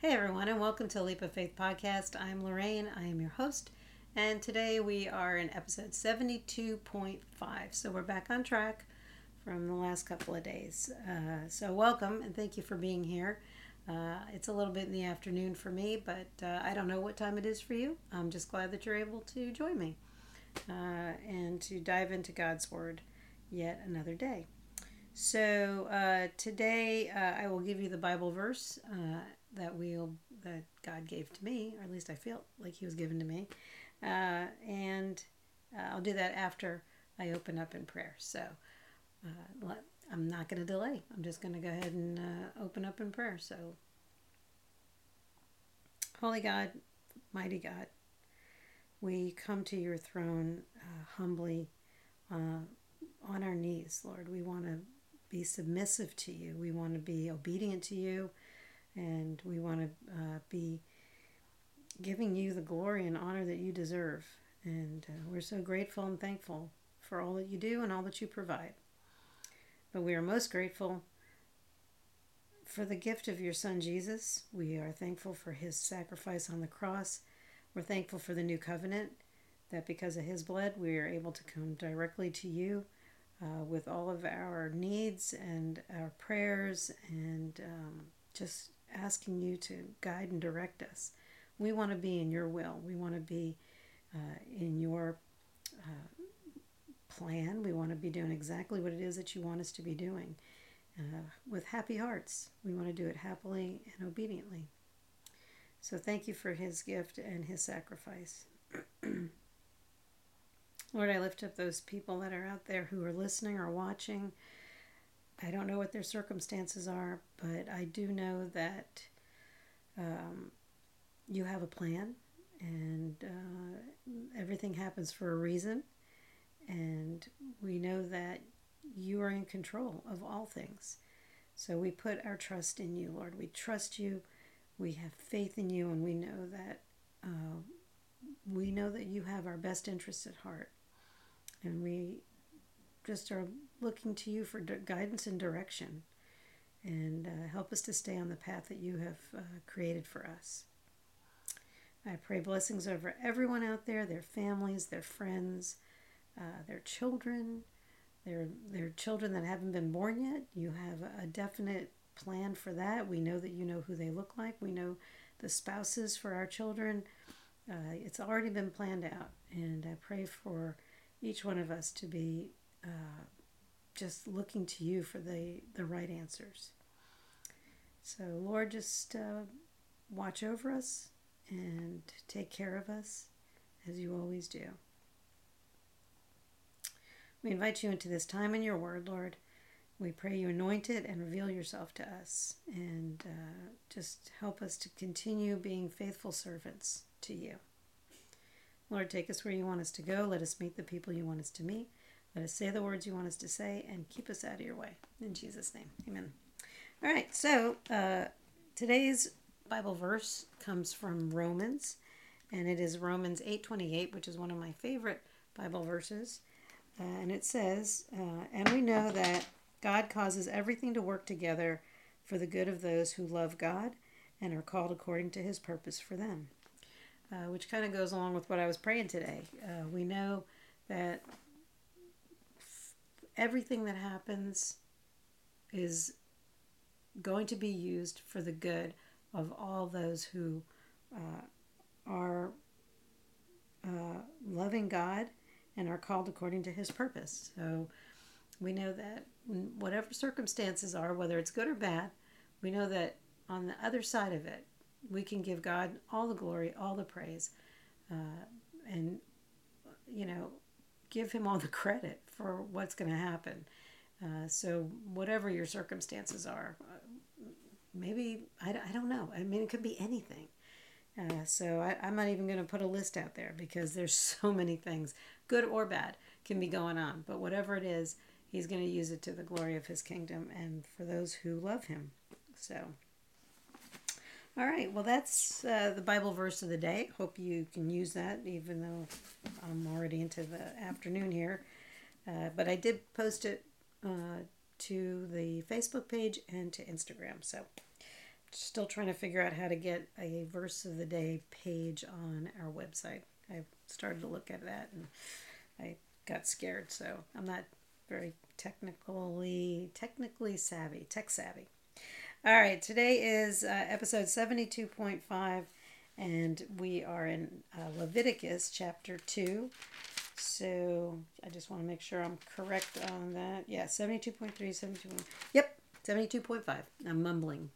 Hey everyone, and welcome to Leap of Faith podcast. I'm Lorraine, I am your host, and today we are in episode 72.5. So we're back on track from the last couple of days. Uh, so, welcome and thank you for being here. Uh, it's a little bit in the afternoon for me, but uh, I don't know what time it is for you. I'm just glad that you're able to join me uh, and to dive into God's Word yet another day. So uh, today uh, I will give you the Bible verse that we'll that God gave to me, or at least I feel like He was given to me, uh, and uh, I'll do that after I open up in prayer. So uh, I'm not going to delay. I'm just going to go ahead and open up in prayer. So, Holy God, mighty God, we come to your throne humbly on our knees, Lord. We want to be submissive to you. We want to be obedient to you, and we want to uh, be giving you the glory and honor that you deserve. And uh, we're so grateful and thankful for all that you do and all that you provide. But we are most grateful for the gift of your Son Jesus. We are thankful for his sacrifice on the cross. We're thankful for the new covenant, that because of his blood, we are able to come directly to you uh, with all of our needs and our prayers and um, just asking you to guide and direct us. We want to be in your will. We want to be uh, in your uh, plan. We want to be doing exactly what it is that you want us to be doing uh, with happy hearts. We want to do it happily and obediently. So thank you for his gift and his sacrifice. Lord, I lift up those people that are out there who are listening or watching. I don't know what their circumstances are, but I do know that um, you have a plan and uh, everything happens for a reason. And we know that you are in control of all things. So we put our trust in you, Lord. We trust you. We have faith in you, and we know that uh, we know that you have our best interests at heart. And we just are looking to you for guidance and direction and uh, help us to stay on the path that you have uh, created for us. I pray blessings over everyone out there, their families, their friends, uh, their children, their, their children that haven't been born yet. You have a definite plan for that. We know that you know who they look like. We know the spouses for our children. Uh, it's already been planned out. And I pray for each one of us to be uh, just looking to you for the, the right answers. So, Lord, just uh, watch over us and take care of us as you always do. We invite you into this time in your word, Lord. We pray you anoint it and reveal yourself to us and uh, just help us to continue being faithful servants to you. Lord, take us where you want us to go. Let us meet the people you want us to meet. Let us say the words you want us to say and keep us out of your way. In Jesus' name, amen. All right, so uh, today's Bible verse comes from Romans, and it is Romans 8.28, which is one of my favorite Bible verses. Uh, and it says, uh, And we know that God causes everything to work together for the good of those who love God and are called according to his purpose for them uh, which kind of goes along with what I was praying today. Uh, we know that everything that happens is going to be used for the good of all those who uh, are uh, loving God and are called according to His purpose. So we know that whatever circumstances are, whether it's good or bad, we know that on the other side of it, we can give God all the glory, all the praise, uh, and you know, give Him all the credit for what's going to happen. Uh, so whatever your circumstances are, uh, maybe I, I don't know. I mean, it could be anything. Uh, so I, I'm not even going to put a list out there because there's so many things, good or bad, can be going on. But whatever it is, He's going to use it to the glory of His kingdom and for those who love Him. So. All right, well, that's uh, the Bible verse of the day. Hope you can use that, even though I'm already into the afternoon here. Uh, but I did post it uh, to the Facebook page and to Instagram. So still trying to figure out how to get a verse of the day page on our website. I started to look at that and I got scared, so I'm not very technically technically savvy, tech savvy. All right, today is uh, episode 72.5 and we are in uh, Leviticus chapter 2. So I just want to make sure I'm correct on that. Yeah, 72.3, 72. Yep, 72.5. I'm mumbling.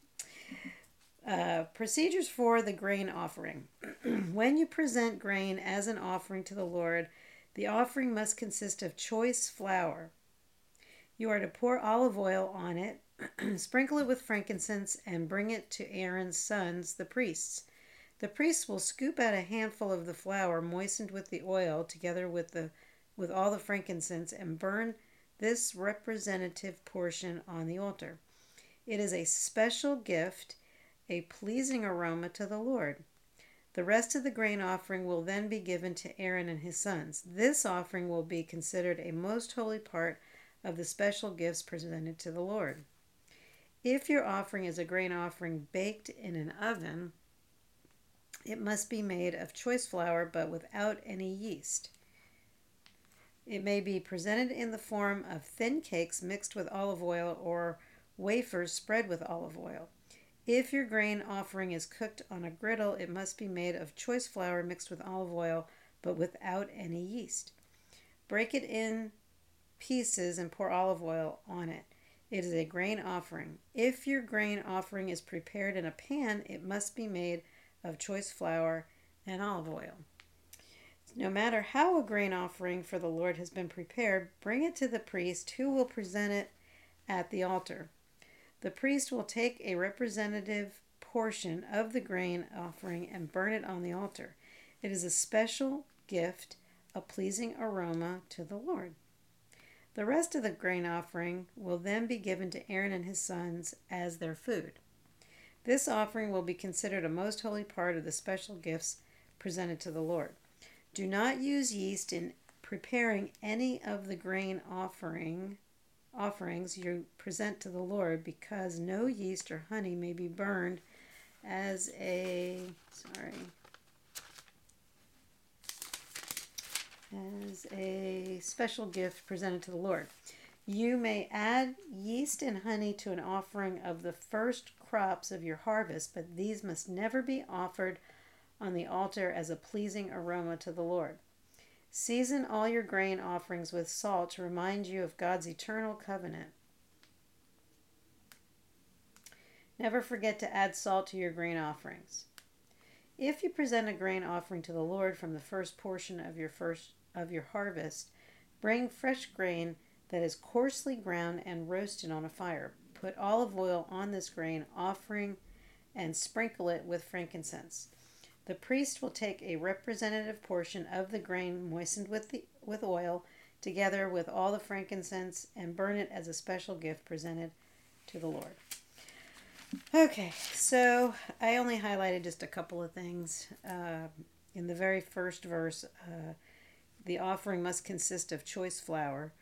Uh, procedures for the grain offering. when you present grain as an offering to the Lord, the offering must consist of choice flour. You are to pour olive oil on it, sprinkle it with frankincense, and bring it to Aaron's sons, the priests. The priests will scoop out a handful of the flour moistened with the oil together with the with all the frankincense and burn this representative portion on the altar. It is a special gift, a pleasing aroma to the Lord. The rest of the grain offering will then be given to Aaron and his sons. This offering will be considered a most holy part of the special gifts presented to the Lord. If your offering is a grain offering baked in an oven, it must be made of choice flour but without any yeast. It may be presented in the form of thin cakes mixed with olive oil or wafers spread with olive oil. If your grain offering is cooked on a griddle, it must be made of choice flour mixed with olive oil, but without any yeast. Break it in pieces and pour olive oil on it. It is a grain offering. If your grain offering is prepared in a pan, it must be made of choice flour and olive oil. No matter how a grain offering for the Lord has been prepared, bring it to the priest who will present it at the altar. The priest will take a representative portion of the grain offering and burn it on the altar. It is a special gift, a pleasing aroma to the Lord. The rest of the grain offering will then be given to Aaron and his sons as their food. This offering will be considered a most holy part of the special gifts presented to the Lord. Do not use yeast in preparing any of the grain offering offerings you present to the Lord, because no yeast or honey may be burned as a sorry as a special gift presented to the Lord. You may add yeast and honey to an offering of the first crops of your harvest, but these must never be offered on the altar as a pleasing aroma to the Lord. Season all your grain offerings with salt to remind you of God's eternal covenant. Never forget to add salt to your grain offerings. If you present a grain offering to the Lord from the first portion of your first of your harvest, bring fresh grain that is coarsely ground and roasted on a fire. Put olive oil on this grain offering and sprinkle it with frankincense. The priest will take a representative portion of the grain moistened with, the, with oil together with all the frankincense and burn it as a special gift presented to the Lord. Okay, so I only highlighted just a couple of things. Uh, in the very first verse, uh, the offering must consist of choice flour.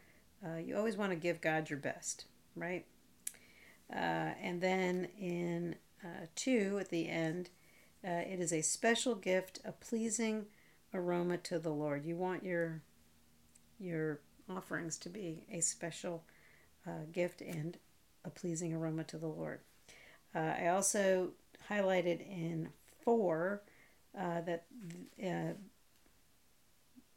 Uh, you always want to give God your best, right? Uh, and then in uh, 2 at the end, uh, it is a special gift, a pleasing aroma to the Lord. You want your your offerings to be a special uh, gift and a pleasing aroma to the Lord. Uh, I also highlighted in four uh, that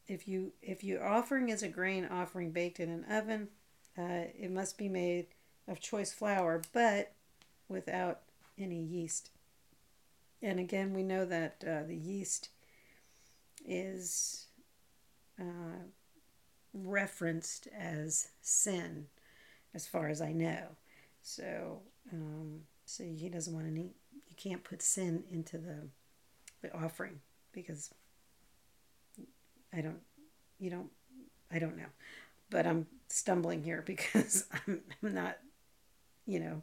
if you if your offering is a grain offering baked in an oven, uh, it must be made of choice flour, but without any yeast. And again, we know that uh, the yeast is uh, referenced as sin, as far as I know. So, um, so he doesn't want any. You can't put sin into the the offering because I don't. You don't. I don't know, but I'm stumbling here because I'm, I'm not. You know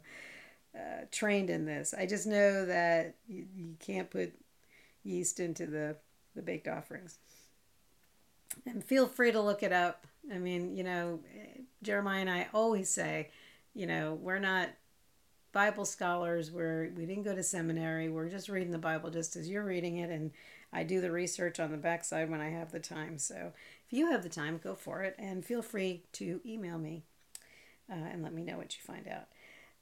uh, trained in this. I just know that you, you can't put yeast into the, the baked offerings. And feel free to look it up. I mean, you know, Jeremiah and I always say, you know, we're not Bible scholars. We're we didn't go to seminary. We're just reading the Bible just as you're reading it, and I do the research on the backside when I have the time. So if you have the time, go for it, and feel free to email me uh, and let me know what you find out.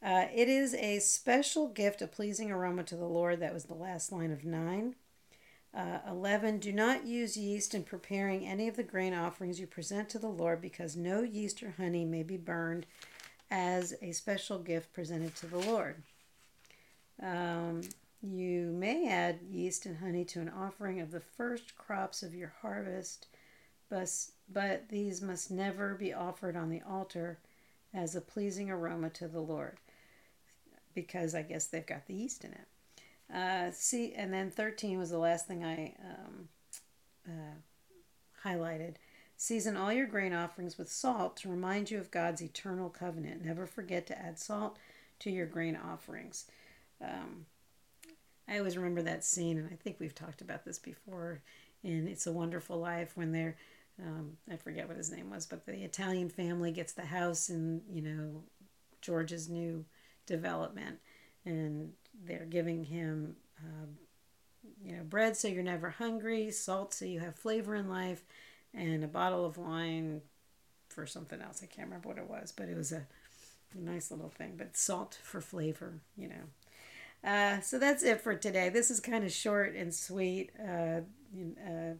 Uh, it is a special gift, a pleasing aroma to the Lord. That was the last line of nine. Uh, 11. Do not use yeast in preparing any of the grain offerings you present to the Lord, because no yeast or honey may be burned as a special gift presented to the Lord. Um, you may add yeast and honey to an offering of the first crops of your harvest, but, but these must never be offered on the altar as a pleasing aroma to the Lord, because I guess they've got the yeast in it. Uh, see, and then 13 was the last thing I um, uh, highlighted. Season all your grain offerings with salt to remind you of God's eternal covenant. Never forget to add salt to your grain offerings. Um, I always remember that scene, and I think we've talked about this before in It's a Wonderful Life when they're, um, I forget what his name was, but the Italian family gets the house in, you know, George's new development, and they're giving him, uh, you know, bread so you're never hungry, salt so you have flavor in life, and a bottle of wine for something else. I can't remember what it was, but it was a, a nice little thing. But salt for flavor, you know. Uh, so that's it for today. This is kind of short and sweet. Uh, uh,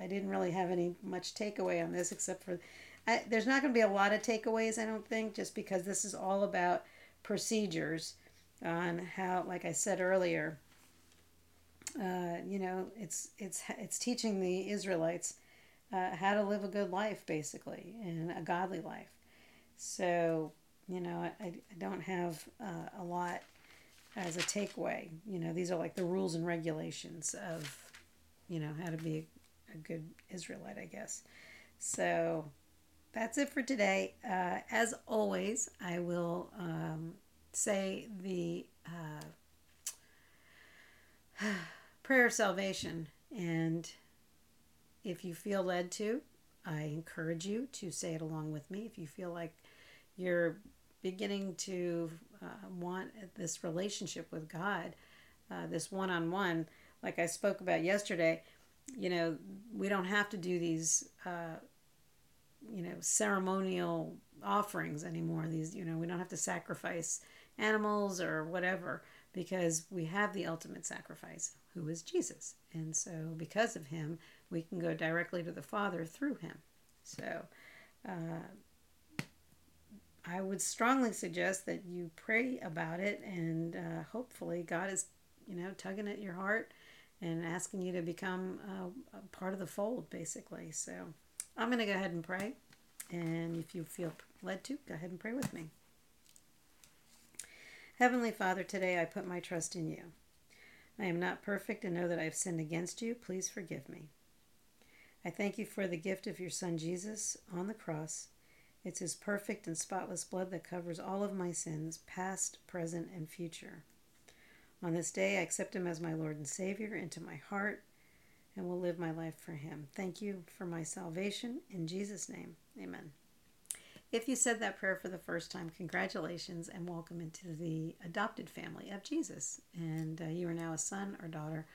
I didn't really have any much takeaway on this except for I, there's not going to be a lot of takeaways, I don't think, just because this is all about procedures on how, like I said earlier, uh, you know, it's it's it's teaching the Israelites uh, how to live a good life, basically, and a godly life. So, you know, I, I don't have uh, a lot as a takeaway. You know, these are like the rules and regulations of, you know, how to be a, good Israelite, I guess. So that's it for today. Uh, as always, I will um, say the uh, prayer of salvation. And if you feel led to, I encourage you to say it along with me. If you feel like you're beginning to uh, want this relationship with God, uh, this one on one, like I spoke about yesterday, you know, we don't have to do these, uh, you know, ceremonial offerings anymore. These, you know, we don't have to sacrifice animals or whatever because we have the ultimate sacrifice, who is Jesus. And so, because of him, we can go directly to the Father through him. So, uh, I would strongly suggest that you pray about it, and uh, hopefully, God is, you know, tugging at your heart and asking you to become a, a part of the fold, basically. So, I'm going to go ahead and pray. And if you feel led to, go ahead and pray with me. Heavenly Father, today I put my trust in you. I am not perfect and know that I have sinned against you. Please forgive me. I thank you for the gift of your Son Jesus on the cross. It's his perfect and spotless blood that covers all of my sins, past, present, and future. On this day, I accept him as my Lord and Savior into my heart and will live my life for him. Thank you for my salvation. In Jesus' name, amen. If you said that prayer for the first time, congratulations and welcome into the adopted family of Jesus. And uh, you are now a son or daughter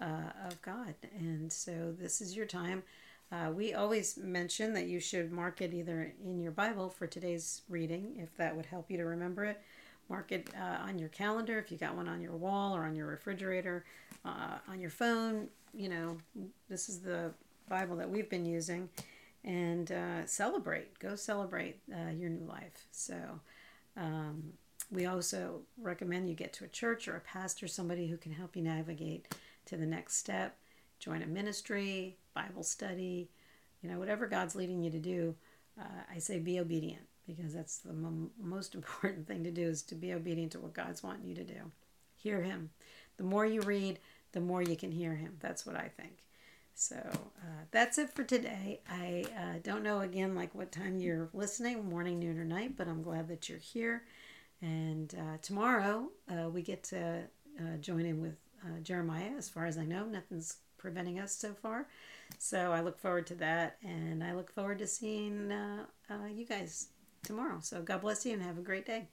uh, of God. And so this is your time. Uh, we always mention that you should mark it either in your Bible for today's reading, if that would help you to remember it. Mark it uh, on your calendar if you got one on your wall or on your refrigerator, uh, on your phone. You know, this is the Bible that we've been using and uh, celebrate. Go celebrate uh, your new life. So, um, we also recommend you get to a church or a pastor, somebody who can help you navigate to the next step. Join a ministry, Bible study, you know, whatever God's leading you to do. Uh, I say be obedient because that's the m- most important thing to do is to be obedient to what God's wanting you to do. Hear Him. The more you read, the more you can hear Him. That's what I think. So uh, that's it for today. I uh, don't know again like what time you're listening, morning, noon, or night, but I'm glad that you're here. And uh, tomorrow uh, we get to uh, join in with uh, Jeremiah. As far as I know, nothing's preventing us so far. So I look forward to that, and I look forward to seeing you guys tomorrow. So God bless you and have a great day.